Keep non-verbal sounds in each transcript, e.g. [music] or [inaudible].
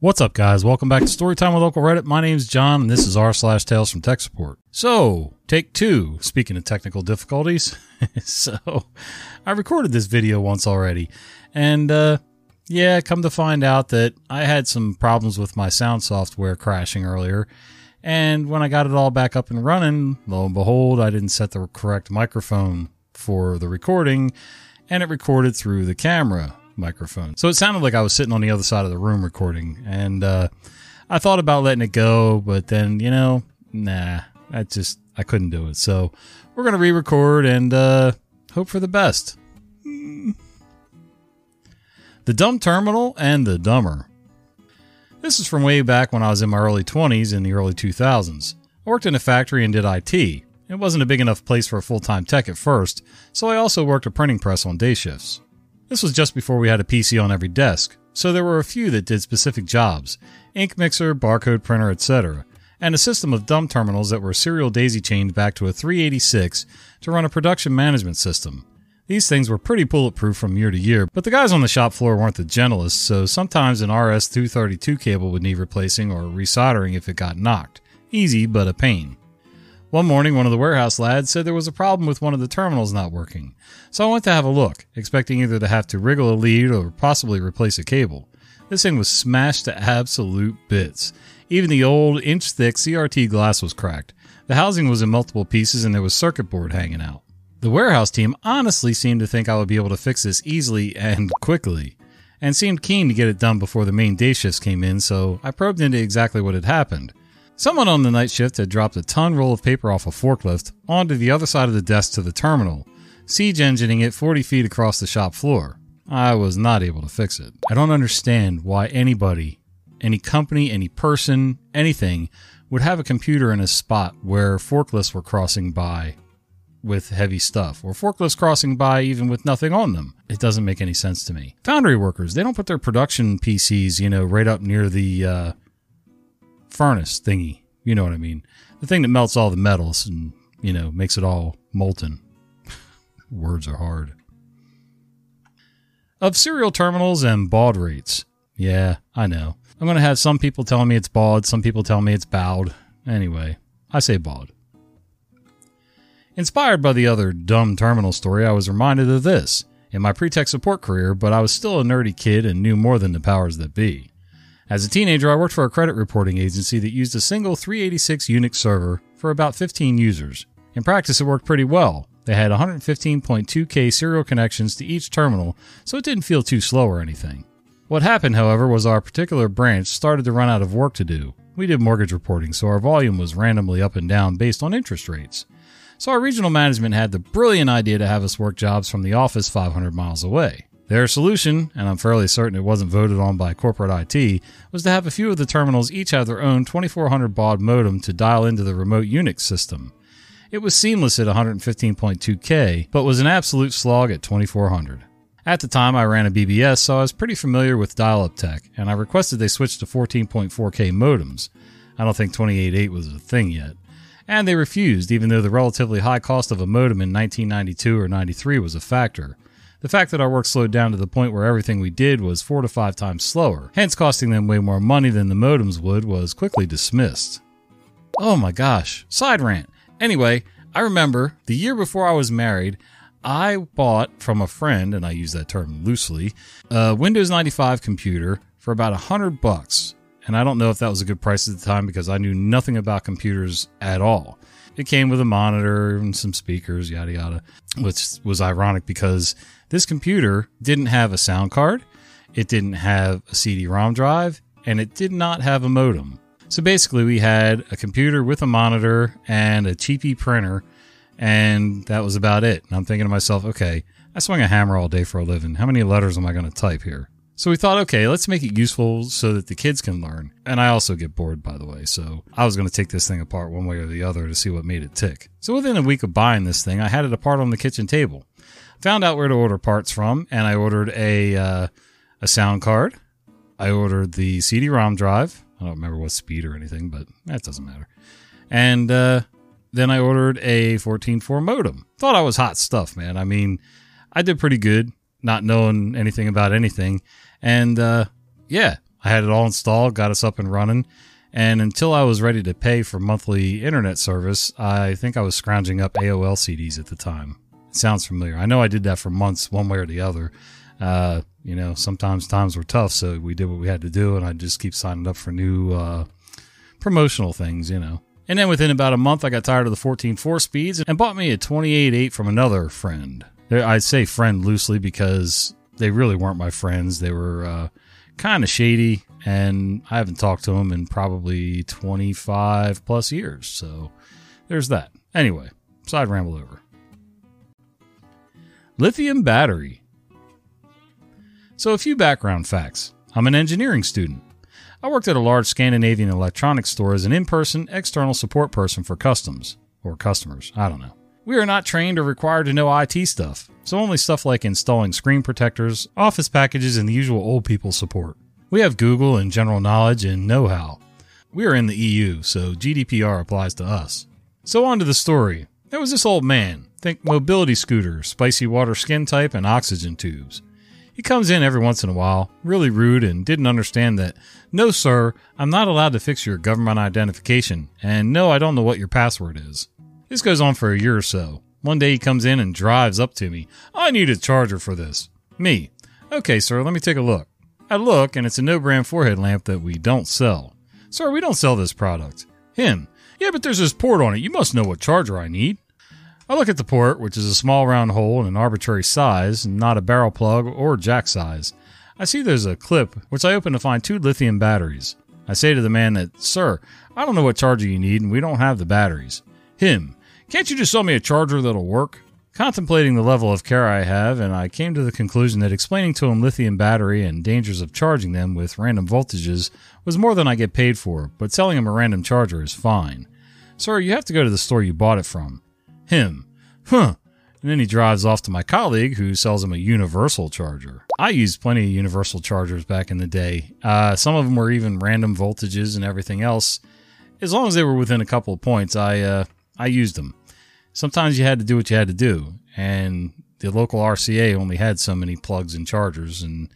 What's up, guys? Welcome back to Storytime with Uncle Reddit. My name's John, and this is r slash Tales from Tech Support. So, take two. Speaking of technical difficulties, [laughs] so I recorded this video once already, and uh, yeah, come to find out that I had some problems with my sound software crashing earlier, and when I got it all back up and running, lo and behold, I didn't set the correct microphone for the recording, and it recorded through the camera microphone. So it sounded like I was sitting on the other side of the room recording. And uh, I thought about letting it go, but then, you know, nah, I just, I couldn't do it. So we're going to re record and uh, hope for the best. The Dumb Terminal and the Dumber. This is from way back when I was in my early 20s in the early 2000s. I worked in a factory and did IT. It wasn't a big enough place for a full time tech at first, so I also worked a printing press on day shifts. This was just before we had a PC on every desk, so there were a few that did specific jobs ink mixer, barcode printer, etc., and a system of dumb terminals that were serial daisy chained back to a 386 to run a production management system. These things were pretty bulletproof from year to year, but the guys on the shop floor weren't the gentlest, so sometimes an RS-232 cable would need replacing or resoldering if it got knocked. Easy, but a pain. One morning, one of the warehouse lads said there was a problem with one of the terminals not working. So I went to have a look, expecting either to have to wriggle a lead or possibly replace a cable. This thing was smashed to absolute bits. Even the old inch thick CRT glass was cracked. The housing was in multiple pieces and there was circuit board hanging out. The warehouse team honestly seemed to think I would be able to fix this easily and quickly, and seemed keen to get it done before the main day shifts came in, so I probed into exactly what had happened. Someone on the night shift had dropped a ton roll of paper off a forklift onto the other side of the desk to the terminal, siege engineing it 40 feet across the shop floor. I was not able to fix it. I don't understand why anybody, any company, any person, anything would have a computer in a spot where forklifts were crossing by with heavy stuff, or forklifts crossing by even with nothing on them. It doesn't make any sense to me. Foundry workers, they don't put their production PCs, you know, right up near the uh, furnace thingy. You know what I mean? The thing that melts all the metals and, you know, makes it all molten. [laughs] Words are hard. Of serial terminals and baud rates. Yeah, I know. I'm going to have some people telling me it's baud, some people tell me it's bowed. Anyway, I say baud. Inspired by the other dumb terminal story, I was reminded of this in my pre-tech support career, but I was still a nerdy kid and knew more than the powers that be. As a teenager, I worked for a credit reporting agency that used a single 386 Unix server for about 15 users. In practice, it worked pretty well. They had 115.2k serial connections to each terminal, so it didn't feel too slow or anything. What happened, however, was our particular branch started to run out of work to do. We did mortgage reporting, so our volume was randomly up and down based on interest rates. So our regional management had the brilliant idea to have us work jobs from the office 500 miles away. Their solution, and I'm fairly certain it wasn't voted on by corporate IT, was to have a few of the terminals each have their own 2400 baud modem to dial into the remote Unix system. It was seamless at 115.2K, but was an absolute slog at 2400. At the time, I ran a BBS, so I was pretty familiar with dial up tech, and I requested they switch to 14.4K modems. I don't think 28.8 was a thing yet. And they refused, even though the relatively high cost of a modem in 1992 or 93 was a factor. The fact that our work slowed down to the point where everything we did was four to five times slower, hence costing them way more money than the modems would, was quickly dismissed. Oh my gosh, side rant. Anyway, I remember the year before I was married, I bought from a friend, and I use that term loosely, a Windows 95 computer for about a hundred bucks. And I don't know if that was a good price at the time because I knew nothing about computers at all. It came with a monitor and some speakers, yada yada, which was ironic because this computer didn't have a sound card, it didn't have a CD ROM drive, and it did not have a modem. So basically, we had a computer with a monitor and a cheapy printer, and that was about it. And I'm thinking to myself, okay, I swing a hammer all day for a living. How many letters am I going to type here? So we thought, okay, let's make it useful so that the kids can learn. And I also get bored, by the way. So I was going to take this thing apart one way or the other to see what made it tick. So within a week of buying this thing, I had it apart on the kitchen table. Found out where to order parts from, and I ordered a uh, a sound card. I ordered the CD-ROM drive. I don't remember what speed or anything, but that doesn't matter. And uh, then I ordered a 14.4 modem. Thought I was hot stuff, man. I mean, I did pretty good, not knowing anything about anything. And uh, yeah, I had it all installed, got us up and running, and until I was ready to pay for monthly internet service, I think I was scrounging up AOL CDs at the time. Sounds familiar. I know I did that for months, one way or the other. Uh, you know, sometimes times were tough, so we did what we had to do, and I just keep signing up for new uh, promotional things, you know. And then within about a month, I got tired of the 14.4 speeds and bought me a 28.8 from another friend. I say friend loosely because they really weren't my friends. They were uh, kind of shady, and I haven't talked to them in probably 25 plus years. So there's that. Anyway, side ramble over. Lithium battery. So, a few background facts. I'm an engineering student. I worked at a large Scandinavian electronics store as an in person external support person for customs, or customers, I don't know. We are not trained or required to know IT stuff, so only stuff like installing screen protectors, office packages, and the usual old people support. We have Google and general knowledge and know how. We are in the EU, so GDPR applies to us. So, on to the story. There was this old man, think mobility scooter, spicy water skin type, and oxygen tubes. He comes in every once in a while, really rude, and didn't understand that, no, sir, I'm not allowed to fix your government identification, and no, I don't know what your password is. This goes on for a year or so. One day he comes in and drives up to me. I need a charger for this. Me. Okay, sir, let me take a look. I look, and it's a no brand forehead lamp that we don't sell. Sir, we don't sell this product. Him. Yeah, but there's this port on it. You must know what charger I need. I look at the port, which is a small round hole in an arbitrary size, not a barrel plug or jack size. I see there's a clip, which I open to find two lithium batteries. I say to the man that, Sir, I don't know what charger you need, and we don't have the batteries. Him, can't you just sell me a charger that'll work? Contemplating the level of care I have, and I came to the conclusion that explaining to him lithium battery and dangers of charging them with random voltages was more than I get paid for, but selling him a random charger is fine. Sir, you have to go to the store you bought it from. Him. Huh. And then he drives off to my colleague who sells him a universal charger. I used plenty of universal chargers back in the day. Uh, some of them were even random voltages and everything else. As long as they were within a couple of points, I uh, I used them. Sometimes you had to do what you had to do, and the local RCA only had so many plugs and chargers, and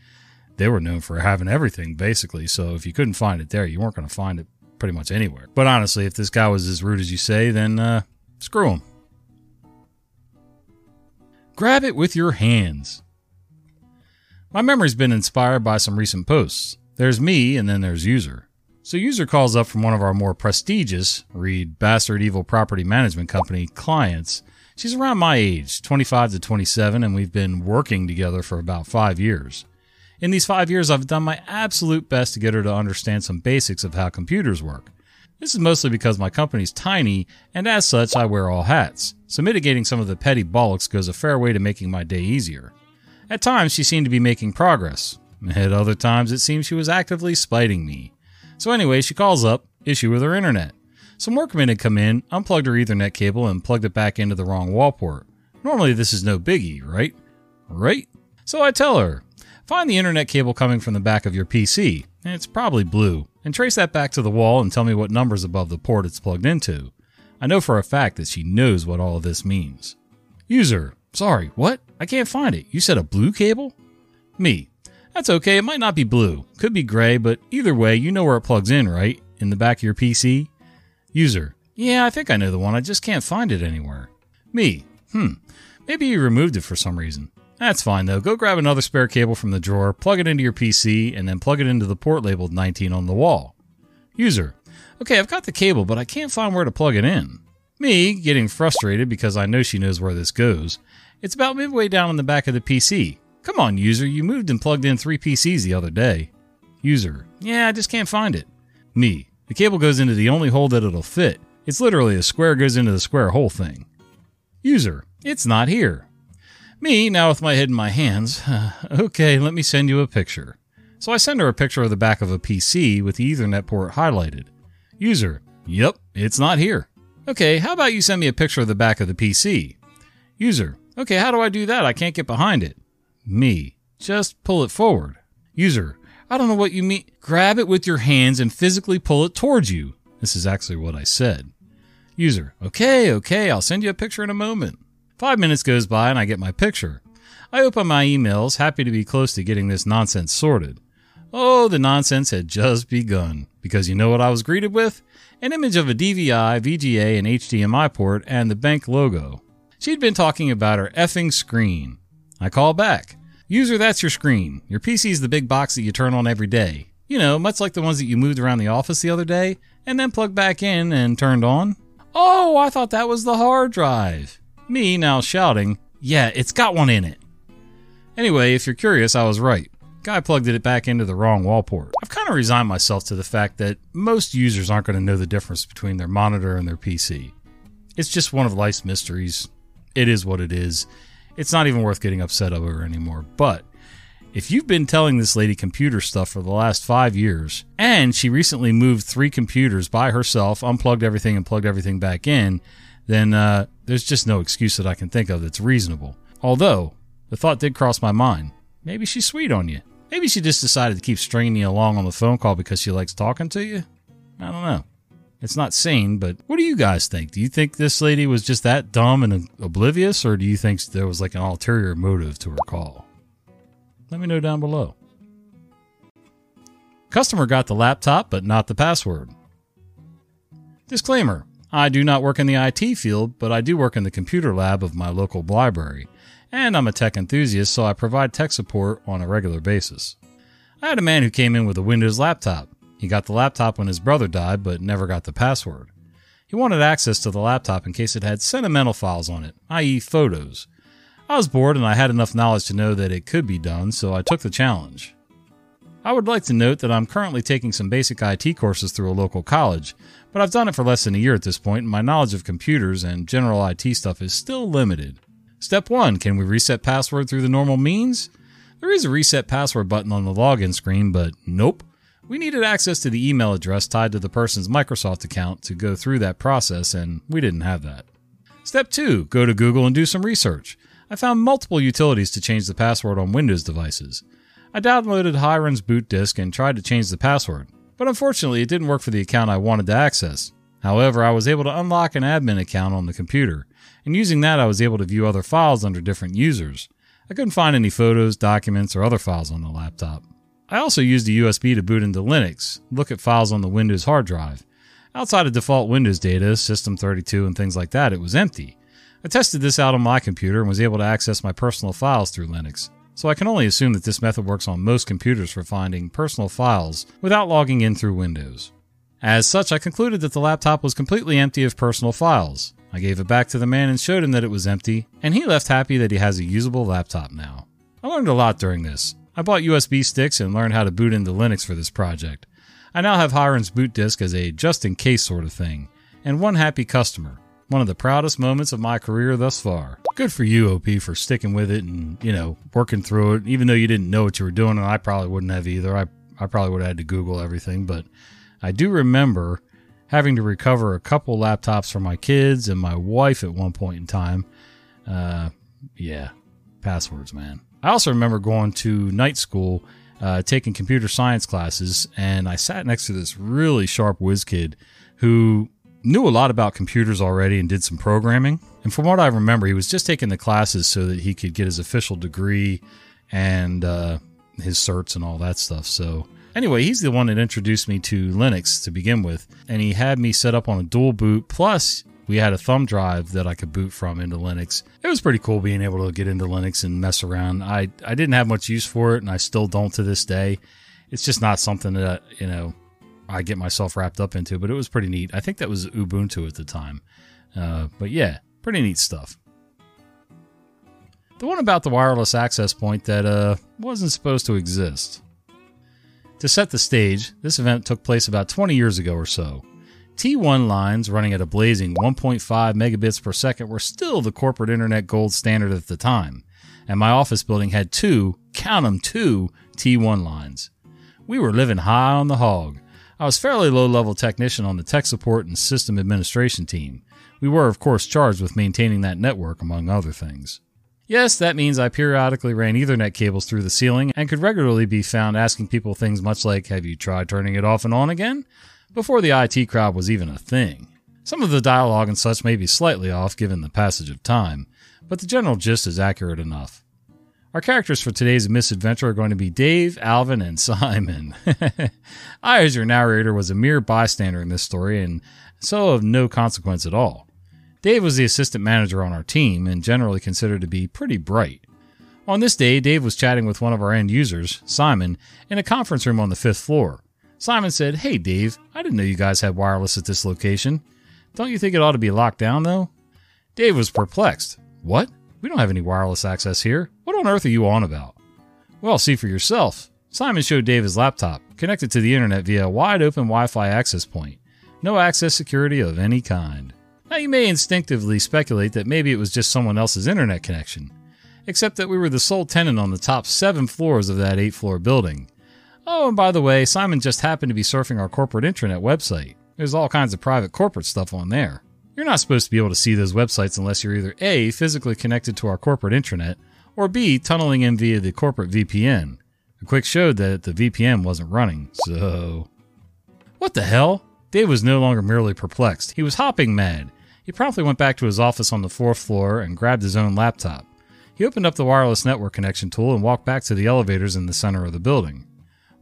they were known for having everything basically. So if you couldn't find it there, you weren't going to find it pretty much anywhere. But honestly, if this guy was as rude as you say, then uh, screw him. Grab it with your hands. My memory's been inspired by some recent posts. There's me, and then there's User. So, User calls up from one of our more prestigious, read Bastard Evil Property Management Company clients. She's around my age, 25 to 27, and we've been working together for about five years. In these five years, I've done my absolute best to get her to understand some basics of how computers work. This is mostly because my company's tiny, and as such, I wear all hats, so mitigating some of the petty bollocks goes a fair way to making my day easier. At times, she seemed to be making progress. At other times, it seemed she was actively spiting me. So, anyway, she calls up, issue with her internet. Some workmen had come in, unplugged her Ethernet cable, and plugged it back into the wrong wall port. Normally, this is no biggie, right? Right? So I tell her, find the internet cable coming from the back of your PC. It's probably blue and trace that back to the wall and tell me what number's above the port it's plugged into. I know for a fact that she knows what all of this means. User, sorry, what? I can't find it. You said a blue cable? Me, that's okay, it might not be blue. Could be gray, but either way, you know where it plugs in, right? In the back of your PC? User, yeah, I think I know the one, I just can't find it anywhere. Me, hmm, maybe you removed it for some reason. That's fine though. Go grab another spare cable from the drawer, plug it into your PC, and then plug it into the port labeled 19 on the wall. User, okay, I've got the cable, but I can't find where to plug it in. Me, getting frustrated because I know she knows where this goes. It's about midway down in the back of the PC. Come on, user, you moved and plugged in three PCs the other day. User, yeah, I just can't find it. Me, the cable goes into the only hole that it'll fit. It's literally a square goes into the square hole thing. User, it's not here. Me, now with my head in my hands, [sighs] okay, let me send you a picture. So I send her a picture of the back of a PC with the Ethernet port highlighted. User, yep, it's not here. Okay, how about you send me a picture of the back of the PC? User, okay, how do I do that? I can't get behind it. Me, just pull it forward. User, I don't know what you mean. Grab it with your hands and physically pull it towards you. This is actually what I said. User, okay, okay, I'll send you a picture in a moment. Five minutes goes by and I get my picture. I open my emails, happy to be close to getting this nonsense sorted. Oh, the nonsense had just begun, because you know what I was greeted with? An image of a DVI, VGA, and HDMI port and the bank logo. She'd been talking about her effing screen. I call back. User, that's your screen. Your PC's the big box that you turn on every day. You know, much like the ones that you moved around the office the other day and then plugged back in and turned on. Oh, I thought that was the hard drive. Me now shouting, Yeah, it's got one in it. Anyway, if you're curious, I was right. Guy plugged it back into the wrong wall port. I've kind of resigned myself to the fact that most users aren't going to know the difference between their monitor and their PC. It's just one of life's mysteries. It is what it is. It's not even worth getting upset over anymore. But if you've been telling this lady computer stuff for the last five years, and she recently moved three computers by herself, unplugged everything, and plugged everything back in, then uh, there's just no excuse that I can think of that's reasonable. Although, the thought did cross my mind maybe she's sweet on you. Maybe she just decided to keep stringing you along on the phone call because she likes talking to you. I don't know. It's not sane, but what do you guys think? Do you think this lady was just that dumb and oblivious, or do you think there was like an ulterior motive to her call? Let me know down below. Customer got the laptop, but not the password. Disclaimer I do not work in the IT field, but I do work in the computer lab of my local library and I'm a tech enthusiast, so I provide tech support on a regular basis. I had a man who came in with a Windows laptop. He got the laptop when his brother died, but never got the password. He wanted access to the laptop in case it had sentimental files on it, i.e., photos. I was bored and I had enough knowledge to know that it could be done, so I took the challenge. I would like to note that I'm currently taking some basic IT courses through a local college, but I've done it for less than a year at this point, and my knowledge of computers and general IT stuff is still limited. Step 1 Can we reset password through the normal means? There is a reset password button on the login screen, but nope. We needed access to the email address tied to the person's Microsoft account to go through that process, and we didn't have that. Step 2 Go to Google and do some research. I found multiple utilities to change the password on Windows devices. I downloaded Hiren's boot disk and tried to change the password, but unfortunately it didn't work for the account I wanted to access. However, I was able to unlock an admin account on the computer, and using that I was able to view other files under different users. I couldn't find any photos, documents, or other files on the laptop. I also used a USB to boot into Linux, look at files on the Windows hard drive. Outside of default Windows data, System32, and things like that, it was empty. I tested this out on my computer and was able to access my personal files through Linux. So I can only assume that this method works on most computers for finding personal files without logging in through Windows. As such, I concluded that the laptop was completely empty of personal files. I gave it back to the man and showed him that it was empty, and he left happy that he has a usable laptop now. I learned a lot during this. I bought USB sticks and learned how to boot into Linux for this project. I now have Hiren's boot disk as a just in case sort of thing, and one happy customer. One of the proudest moments of my career thus far. Good for you, OP, for sticking with it and, you know, working through it, even though you didn't know what you were doing, and I probably wouldn't have either. I, I probably would have had to Google everything, but I do remember having to recover a couple laptops for my kids and my wife at one point in time. Uh, yeah, passwords, man. I also remember going to night school, uh, taking computer science classes, and I sat next to this really sharp whiz kid who knew a lot about computers already and did some programming. And from what I remember, he was just taking the classes so that he could get his official degree and uh, his certs and all that stuff. So Anyway, he's the one that introduced me to Linux to begin with, and he had me set up on a dual boot. Plus, we had a thumb drive that I could boot from into Linux. It was pretty cool being able to get into Linux and mess around. I, I didn't have much use for it, and I still don't to this day. It's just not something that, you know, I get myself wrapped up into, but it was pretty neat. I think that was Ubuntu at the time. Uh, but yeah, pretty neat stuff. The one about the wireless access point that uh, wasn't supposed to exist. To set the stage, this event took place about 20 years ago or so. T1 lines running at a blazing 1.5 megabits per second were still the corporate internet gold standard at the time, and my office building had two, count 'em, two T1 lines. We were living high on the hog. I was fairly low level technician on the tech support and system administration team. We were, of course, charged with maintaining that network, among other things. Yes, that means I periodically ran Ethernet cables through the ceiling and could regularly be found asking people things much like, Have you tried turning it off and on again? before the IT crowd was even a thing. Some of the dialogue and such may be slightly off given the passage of time, but the general gist is accurate enough. Our characters for today's misadventure are going to be Dave, Alvin, and Simon. [laughs] I, as your narrator, was a mere bystander in this story and so of no consequence at all. Dave was the assistant manager on our team and generally considered to be pretty bright. On this day, Dave was chatting with one of our end users, Simon, in a conference room on the fifth floor. Simon said, Hey, Dave, I didn't know you guys had wireless at this location. Don't you think it ought to be locked down, though? Dave was perplexed. What? We don't have any wireless access here. What on earth are you on about? Well, see for yourself. Simon showed Dave his laptop, connected to the internet via a wide open Wi Fi access point. No access security of any kind. Now, you may instinctively speculate that maybe it was just someone else's internet connection, except that we were the sole tenant on the top seven floors of that eight floor building. Oh, and by the way, Simon just happened to be surfing our corporate intranet website. There's all kinds of private corporate stuff on there. You're not supposed to be able to see those websites unless you're either A, physically connected to our corporate intranet, or B, tunneling in via the corporate VPN. A quick showed that the VPN wasn't running, so. What the hell? Dave was no longer merely perplexed, he was hopping mad. He promptly went back to his office on the fourth floor and grabbed his own laptop. He opened up the wireless network connection tool and walked back to the elevators in the center of the building.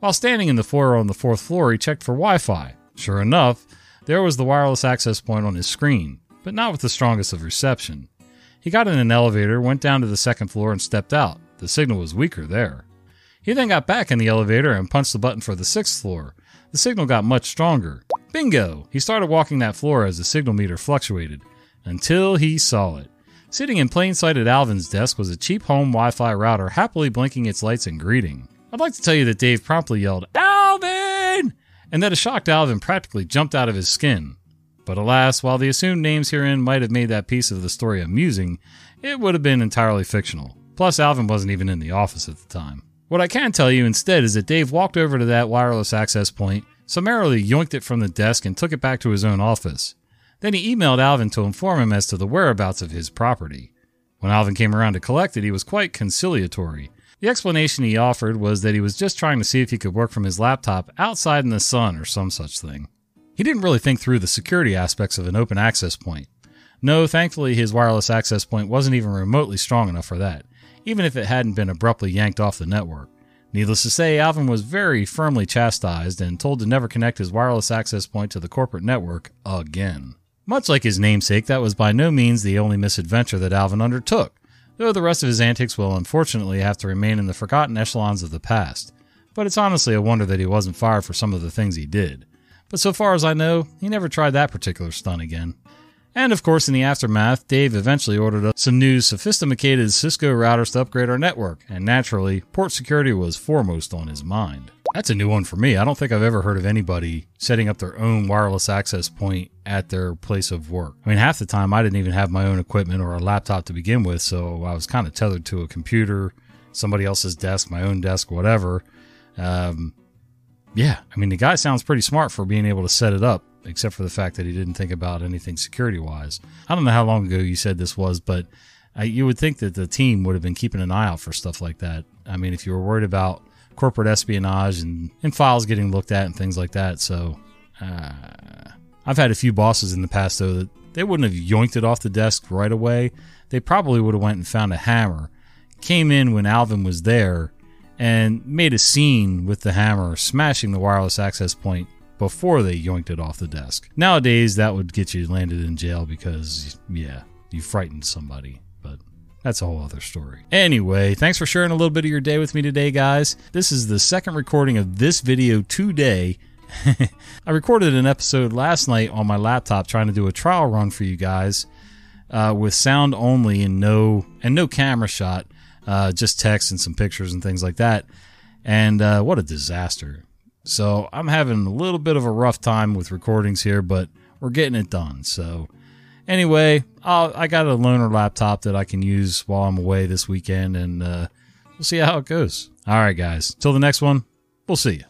While standing in the foyer on the fourth floor, he checked for Wi Fi. Sure enough, there was the wireless access point on his screen, but not with the strongest of reception. He got in an elevator, went down to the second floor, and stepped out. The signal was weaker there. He then got back in the elevator and punched the button for the sixth floor. The signal got much stronger. Bingo! He started walking that floor as the signal meter fluctuated, until he saw it. Sitting in plain sight at Alvin's desk was a cheap home Wi Fi router happily blinking its lights and greeting. I'd like to tell you that Dave promptly yelled, Alvin! And that a shocked Alvin practically jumped out of his skin. But alas, while the assumed names herein might have made that piece of the story amusing, it would have been entirely fictional. Plus, Alvin wasn't even in the office at the time. What I can tell you instead is that Dave walked over to that wireless access point, summarily yoinked it from the desk, and took it back to his own office. Then he emailed Alvin to inform him as to the whereabouts of his property. When Alvin came around to collect it, he was quite conciliatory. The explanation he offered was that he was just trying to see if he could work from his laptop outside in the sun or some such thing. He didn't really think through the security aspects of an open access point. No, thankfully, his wireless access point wasn't even remotely strong enough for that even if it hadn't been abruptly yanked off the network. Needless to say, Alvin was very firmly chastised and told to never connect his wireless access point to the corporate network again. Much like his namesake, that was by no means the only misadventure that Alvin undertook, though the rest of his antics will unfortunately have to remain in the forgotten echelons of the past. But it's honestly a wonder that he wasn't fired for some of the things he did. But so far as I know, he never tried that particular stunt again. And of course, in the aftermath, Dave eventually ordered some new sophisticated Cisco routers to upgrade our network, and naturally, port security was foremost on his mind. That's a new one for me. I don't think I've ever heard of anybody setting up their own wireless access point at their place of work. I mean, half the time I didn't even have my own equipment or a laptop to begin with, so I was kind of tethered to a computer, somebody else's desk, my own desk, whatever. Um, yeah, I mean, the guy sounds pretty smart for being able to set it up except for the fact that he didn't think about anything security wise. I don't know how long ago you said this was, but uh, you would think that the team would have been keeping an eye out for stuff like that. I mean, if you were worried about corporate espionage and, and files getting looked at and things like that. So, uh, I've had a few bosses in the past though that they wouldn't have yoinked it off the desk right away. They probably would have went and found a hammer, came in when Alvin was there, and made a scene with the hammer, smashing the wireless access point before they yoinked it off the desk. Nowadays, that would get you landed in jail because, yeah, you frightened somebody. That's a whole other story. Anyway, thanks for sharing a little bit of your day with me today, guys. This is the second recording of this video today. [laughs] I recorded an episode last night on my laptop trying to do a trial run for you guys uh, with sound only and no and no camera shot, uh, just text and some pictures and things like that. And uh, what a disaster! So I'm having a little bit of a rough time with recordings here, but we're getting it done. So anyway, I'll, i got a loaner laptop that I can use while I'm away this weekend, and uh, we'll see how it goes. All right, guys. Till the next one, we'll see you.